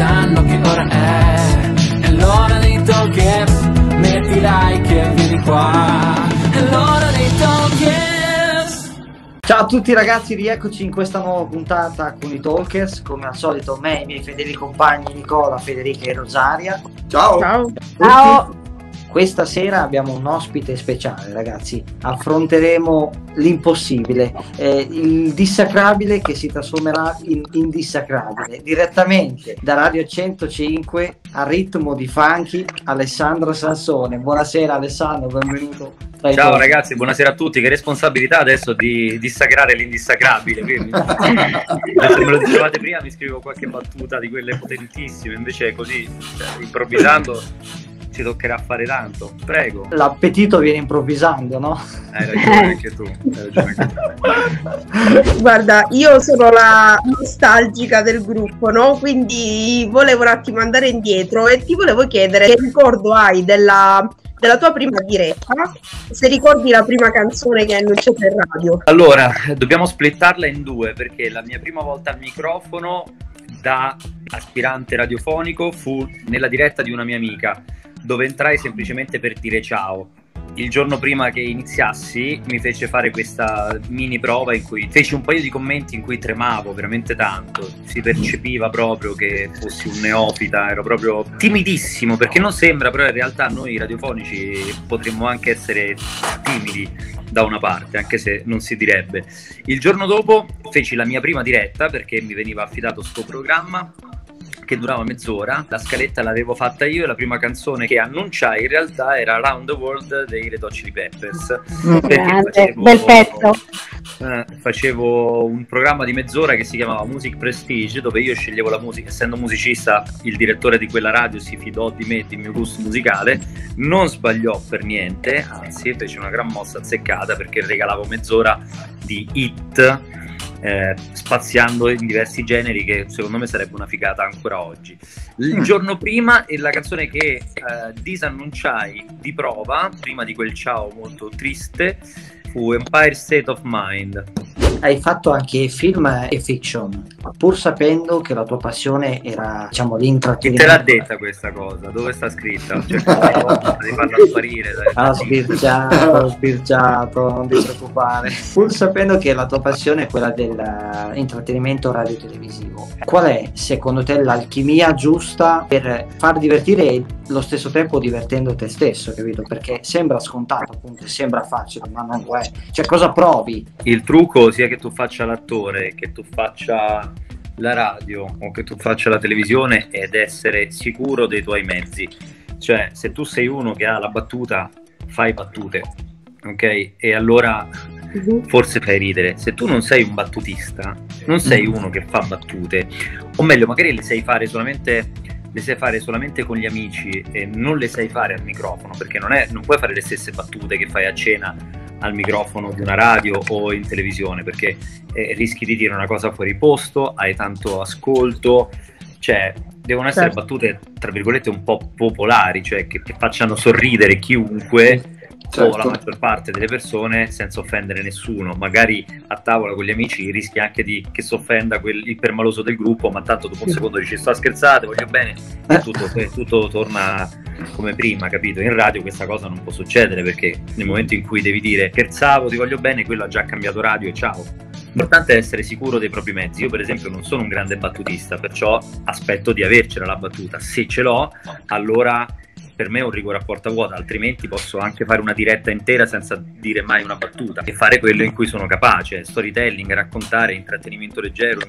sanno che ora è È l'ora dei Talkers Metti like e vieni qua È l'ora dei Talkers Ciao a tutti ragazzi, rieccoci in questa nuova puntata con i Talkers, come al solito me e i miei fedeli compagni Nicola, Federica e Rosaria. Ciao! Ciao! Ciao! Questa sera abbiamo un ospite speciale, ragazzi. Affronteremo l'impossibile, eh, il dissacrabile che si trasformerà in indissacrabile. Direttamente da Radio 105 a ritmo di funky, Alessandro Sansone. Buonasera Alessandro, benvenuto. Ciao ragazzi, buonasera a tutti. Che responsabilità adesso di dissacrare l'indissacrabile. Se me lo dicevate prima mi scrivo qualche battuta di quelle potentissime, invece così, cioè, improvvisando ci toccherà fare tanto. Prego. L'appetito viene improvvisando, no? Hai ragione anche tu. Hai ragione anche tu. Guarda, io sono la nostalgica del gruppo, no? Quindi volevo un attimo andare indietro e ti volevo chiedere che ricordo hai della della tua prima diretta, se ricordi la prima canzone che hai annunciato in radio. Allora, dobbiamo splittarla in due perché la mia prima volta al microfono da aspirante radiofonico fu nella diretta di una mia amica dove entrai semplicemente per dire ciao. Il giorno prima che iniziassi mi fece fare questa mini prova in cui feci un paio di commenti in cui tremavo veramente tanto, si percepiva proprio che fossi un neofita, ero proprio timidissimo perché non sembra, però in realtà noi radiofonici potremmo anche essere timidi da una parte, anche se non si direbbe. Il giorno dopo feci la mia prima diretta perché mi veniva affidato sto programma che durava mezz'ora. La scaletta l'avevo fatta io e la prima canzone che annunciai in realtà era Around the World dei Red Hot Chili Peppers. Mm. Facevo, bel pezzo. Eh, facevo un programma di mezz'ora che si chiamava Music Prestige dove io sceglievo la musica, essendo musicista il direttore di quella radio si fidò di me del mio gusto musicale, non sbagliò per niente, anzi fece una gran mossa azzeccata perché regalavo mezz'ora di hit eh, spaziando in diversi generi che secondo me sarebbe una figata ancora oggi. Il mm. giorno prima e la canzone che eh, disannunciai di prova, prima di quel ciao molto triste, fu Empire State of Mind hai fatto anche film e fiction, pur sapendo che la tua passione era, diciamo, l'intrattenimento. Chi te l'ha detta questa cosa? Dove sta scritta? Cioè, devi farla sparire. Ho sbirciato, ho sbirciato, non ti preoccupare. Pur sapendo che la tua passione è quella dell'intrattenimento radio-televisivo, qual è, secondo te, l'alchimia giusta per far divertire allo stesso tempo divertendo te stesso, capito? Perché sembra scontato, appunto, sembra facile, ma non lo è. Cioè, cosa provi? Il trucco sia che tu faccia l'attore, che tu faccia la radio o che tu faccia la televisione ed essere sicuro dei tuoi mezzi. Cioè, se tu sei uno che ha la battuta, fai battute, ok? E allora mhm. forse fai ridere. Se tu non sei un battutista, non sei mhm. uno che fa battute, o meglio, magari le sai fare solamente le sai fare solamente con gli amici e non le sai fare al microfono, perché non, è, non puoi fare le stesse battute che fai a cena al microfono di una radio o in televisione perché eh, rischi di dire una cosa fuori posto, hai tanto ascolto, cioè devono essere certo. battute tra virgolette un po' popolari, cioè che, che facciano sorridere chiunque certo. o la maggior parte delle persone senza offendere nessuno. Magari a tavola con gli amici rischi anche di che si offenda quel, il permaloso del gruppo, ma tanto dopo un secondo dici sto scherzate, voglio bene, e eh. tutto, e tutto torna come prima, capito? In radio questa cosa non può succedere perché nel momento in cui devi dire scherzavo, ti voglio bene, quello ha già cambiato radio e ciao. L'importante è essere sicuro dei propri mezzi. Io, per esempio, non sono un grande battutista, perciò aspetto di avercela la battuta. Se ce l'ho, allora per me è un rigore a porta vuota, altrimenti posso anche fare una diretta intera senza dire mai una battuta e fare quello in cui sono capace, storytelling, raccontare, intrattenimento leggero,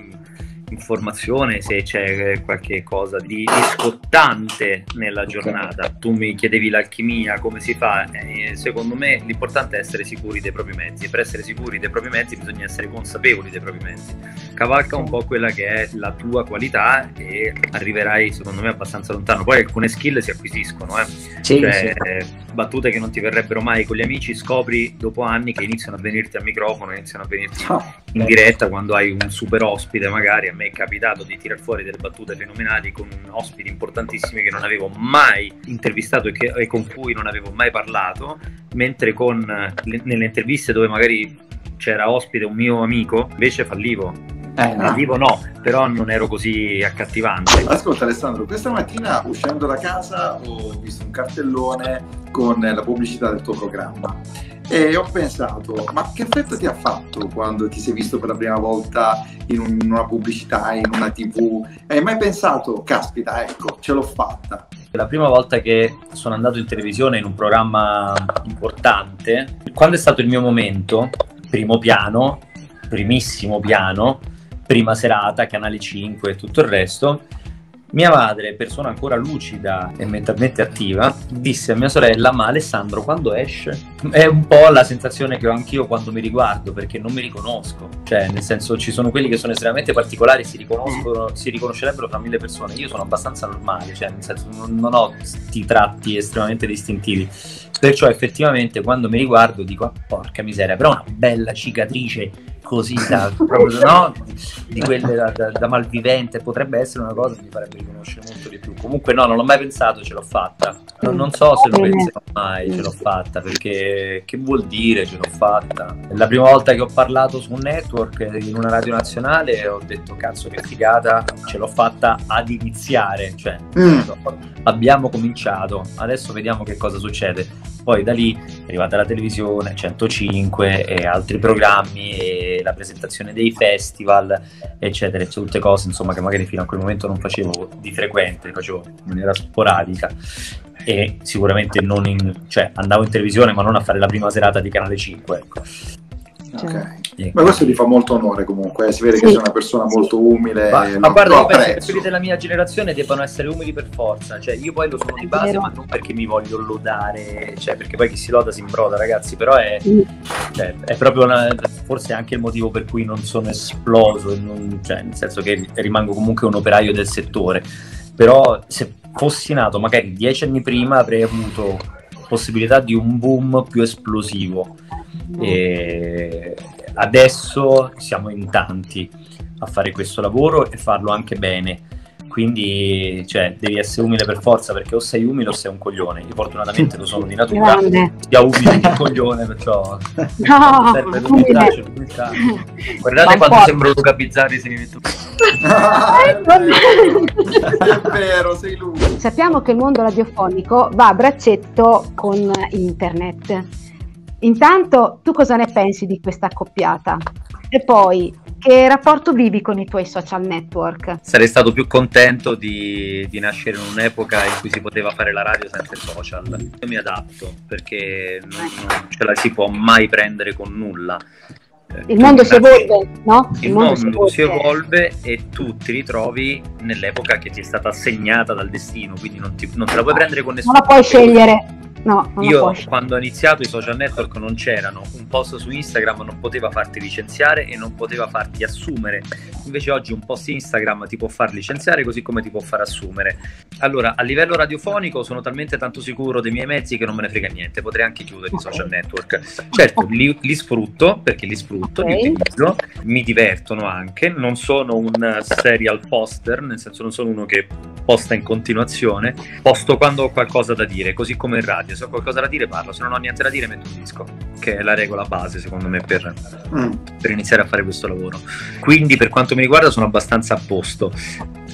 informazione se c'è qualche cosa di, di scottante nella giornata. Tu mi chiedevi l'alchimia, come si fa? Eh, secondo me l'importante è essere sicuri dei propri mezzi e per essere sicuri dei propri mezzi bisogna essere consapevoli dei propri mezzi. Cavalca un po' quella che è la tua qualità e arriverai secondo me abbastanza lontano. Poi alcune skill si acquisiscono, eh? sì, cioè, sì. battute che non ti verrebbero mai con gli amici, scopri dopo anni che iniziano a venirti al microfono, iniziano a venirti oh, in diretta quando hai un super ospite magari. A me è capitato di tirar fuori delle battute fenomenali con ospiti importantissimi che non avevo mai intervistato e, che, e con cui non avevo mai parlato, mentre con le, nelle interviste dove magari c'era ospite un mio amico, invece fallivo Eh, no. Vivo no, però non ero così accattivante. Ascolta Alessandro, questa mattina uscendo da casa ho visto un cartellone con la pubblicità del tuo programma e ho pensato, ma che effetto ti ha fatto quando ti sei visto per la prima volta in un- in una pubblicità, in una tv? Hai mai pensato, caspita, ecco, ce l'ho fatta? La prima volta che sono andato in televisione in un programma importante, quando è stato il mio momento, primo piano, primissimo piano, prima serata, canale 5 e tutto il resto, mia madre, persona ancora lucida e mentalmente attiva, disse a mia sorella: Ma Alessandro, quando esce? È un po' la sensazione che ho anch'io quando mi riguardo, perché non mi riconosco. Cioè, nel senso, ci sono quelli che sono estremamente particolari, si si riconoscerebbero fra mille persone. Io sono abbastanza normale, cioè, nel senso, non, non ho questi tratti estremamente distintivi. Perciò, effettivamente, quando mi riguardo, dico: "Ah, Porca miseria, però una bella cicatrice così da, proprio, no? di quelle da, da- da malvivente potrebbe essere una cosa che mi farebbe riconoscere molto di più comunque no non l'ho mai pensato ce l'ho fatta non, non so se lo Bene. penserò mai ce l'ho fatta perché che vuol dire ce l'ho fatta la prima volta che ho parlato su un network in una radio nazionale ho detto cazzo che figata ce l'ho fatta ad iniziare cioè Mm. abbiamo cominciato adesso vediamo che cosa succede poi da lì è arrivata la televisione 105 e altri programmi la presentazione dei festival eccetera tutte cose insomma che magari fino a quel momento non facevo di frequente facevo in maniera sporadica e sicuramente non in cioè andavo in televisione ma non a fare la prima serata di canale 5 ecco. Ok. E- Ma questo ti fa molto onore comunque, eh, si vede che Sì. sei una persona molto umile. Ma, ma guarda, io penso che quelli della mia generazione debbano essere umili per forza. Cioè, io poi lo sono di base, ma non perché mi voglio lodare, cioè, perché poi chi si loda si imbroda, ragazzi. Però è, Sì. cioè, è proprio una, forse anche il motivo per cui non sono esploso, non- cioè, nel senso che rimango comunque un operaio del settore. Però se fossi nato magari dieci anni prima avrei avuto possibilità di un boom più esplosivo. E adesso siamo in tanti a fare questo lavoro e farlo anche bene. Quindi, cioè, devi essere umile per forza perché o sei umile o sei un coglione. Io fortunatamente lo sono di natura, Grande. sia umile che un coglione, perciò No, serve umile. l'umiltà. Guardate Ma quando poi- sembro Luca Bizzarri se mi metto Ah, è, vabbè. vero, è vero, sei lui. Sappiamo che il mondo radiofonico va a braccetto con internet. Intanto, tu cosa ne pensi di questa accoppiata? E poi, che rapporto vivi con i tuoi social network? Sarei stato più contento di, di nascere in un'epoca in cui si poteva fare la radio senza i social. Io mi adatto perché non, non ce la si può mai prendere con nulla. Eh, Il mondo si evolve, no? Il mondo si evolve e tu ti ritrovi nell'epoca che ti è stata assegnata dal destino, quindi non, ti- non te la puoi prendere con Non nessuno. la puoi scegliere. No, Io quando ho iniziato i social network non c'erano, un post su Instagram non poteva farti licenziare e non poteva farti assumere, invece oggi un post Instagram ti può far licenziare così come ti può far assumere. Allora, a livello radiofonico sono talmente tanto sicuro dei miei mezzi che non me ne frega niente, potrei anche chiudere i social network. Certo, li, li sfrutto perché li sfrutto, li Ok. utilizzo, mi divertono anche, non sono un serial poster, nel senso non sono uno che posta in continuazione, posto quando ho qualcosa da dire, così come in radio, se ho qualcosa da dire parlo, se non ho niente da dire metto un disco, che è la regola base secondo me per, Mm. per iniziare a fare questo lavoro. Quindi per quanto mi riguarda sono abbastanza a posto.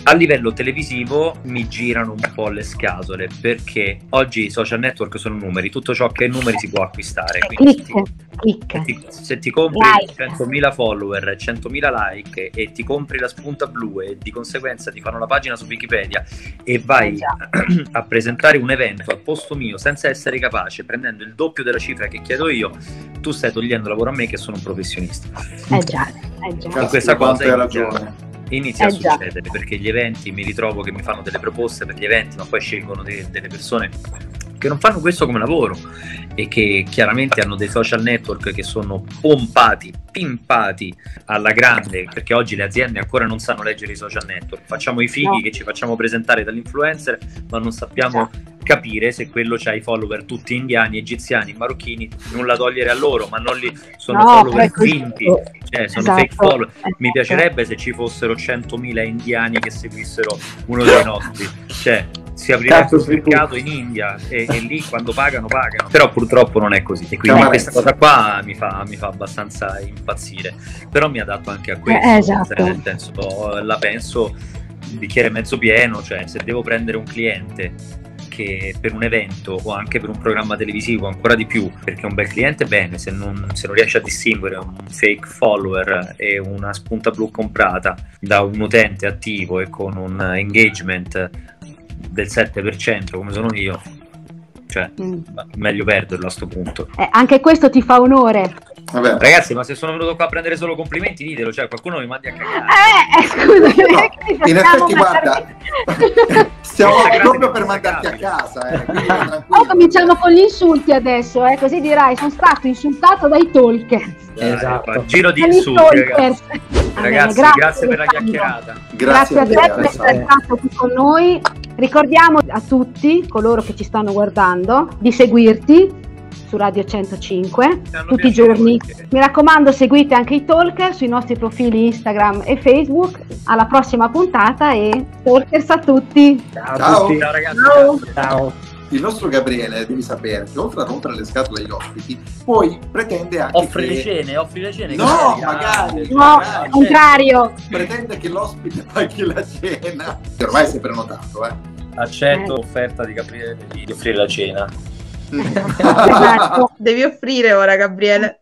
A livello televisivo mi girano un po' le scatole perché oggi i social network sono numeri, tutto ciò che è numeri si può acquistare. Quindi se ti- Clic, clic. se ti, se ti compri Like. 100.000 follower, 100.000 like e ti compri la spunta blu e di conseguenza ti fanno la pagina su Wikipedia e vai Eh già. a presentare un evento al posto mio senza essere capace, prendendo il doppio della cifra che chiedo io, tu stai togliendo lavoro a me che sono un professionista. Eh già, eh già. Questa cosa inizia- ragione. Inizia Eh a già. succedere perché gli eventi mi ritrovo che mi fanno delle proposte per gli eventi, ma poi scelgono de- delle persone che non fanno questo come lavoro e che chiaramente hanno dei social network che sono pompati, pimpati alla grande, perché oggi le aziende ancora non sanno leggere i social network. Facciamo i fighi No. che ci facciamo presentare dall'influencer, ma non sappiamo capire se quello c'ha i follower tutti indiani, egiziani, marocchini, nulla togliere a loro, ma non li sono No, follower finti, cioè sono Esatto, fake follower. Mi esatto. piacerebbe se ci fossero 100.000 indiani che seguissero uno dei nostri. Cioè, si aprirebbe Cazzo, un mercato in India e, e lì quando pagano pagano però purtroppo non è così e quindi Camarezza. questa cosa qua mi fa, mi fa abbastanza impazzire però mi adatto anche a questo Eh, esatto. cioè, nel senso la penso bicchiere mezzo pieno cioè se devo prendere un cliente che per un evento o anche per un programma televisivo ancora di più perché un bel cliente bene se non, se non riesce a distinguere un fake follower e una spunta blu comprata da un utente attivo e con un engagement del 7% come sono io cioè Mm. meglio perderlo a sto punto. Eh, anche questo ti fa onore. Vabbè, ragazzi ma se sono venuto qua a prendere solo complimenti ditelo cioè qualcuno mi mandi a cagare. Eh, eh, scusa, che in effetti guarda, stiamo Grazie proprio per mandarti a casa, eh, Oh, cominciamo con gli insulti adesso, eh, così dirai, sono stato insultato dai talker. Dai, Esatto. giro di insulti ragazzi. Ragazzi grazie, per la chiacchierata. Grazie a te per essere stato qui con noi. Ricordiamo a tutti coloro che ci stanno guardando di seguirti su Radio 105 Ci hanno tutti i giorni. perché- Mi raccomando, seguite anche i talker sui nostri profili Instagram e Facebook. Alla prossima puntata e talkers a tutti. Ciao a Ciao. tutti. ciao ragazzi Ciao. Ciao. Il nostro Gabriele, devi sapere, che oltre a rompere le scatole agli ospiti, poi pretende anche offri che... le cene offri le cene No, che- magari. No, Magari. al contrario. pretende che l'ospite paghi la cena. Che ormai sei prenotato, eh. Accetto Eh. l'offerta di Gabriele di offrire la cena Esatto. Devi offrire ora, Gabriele.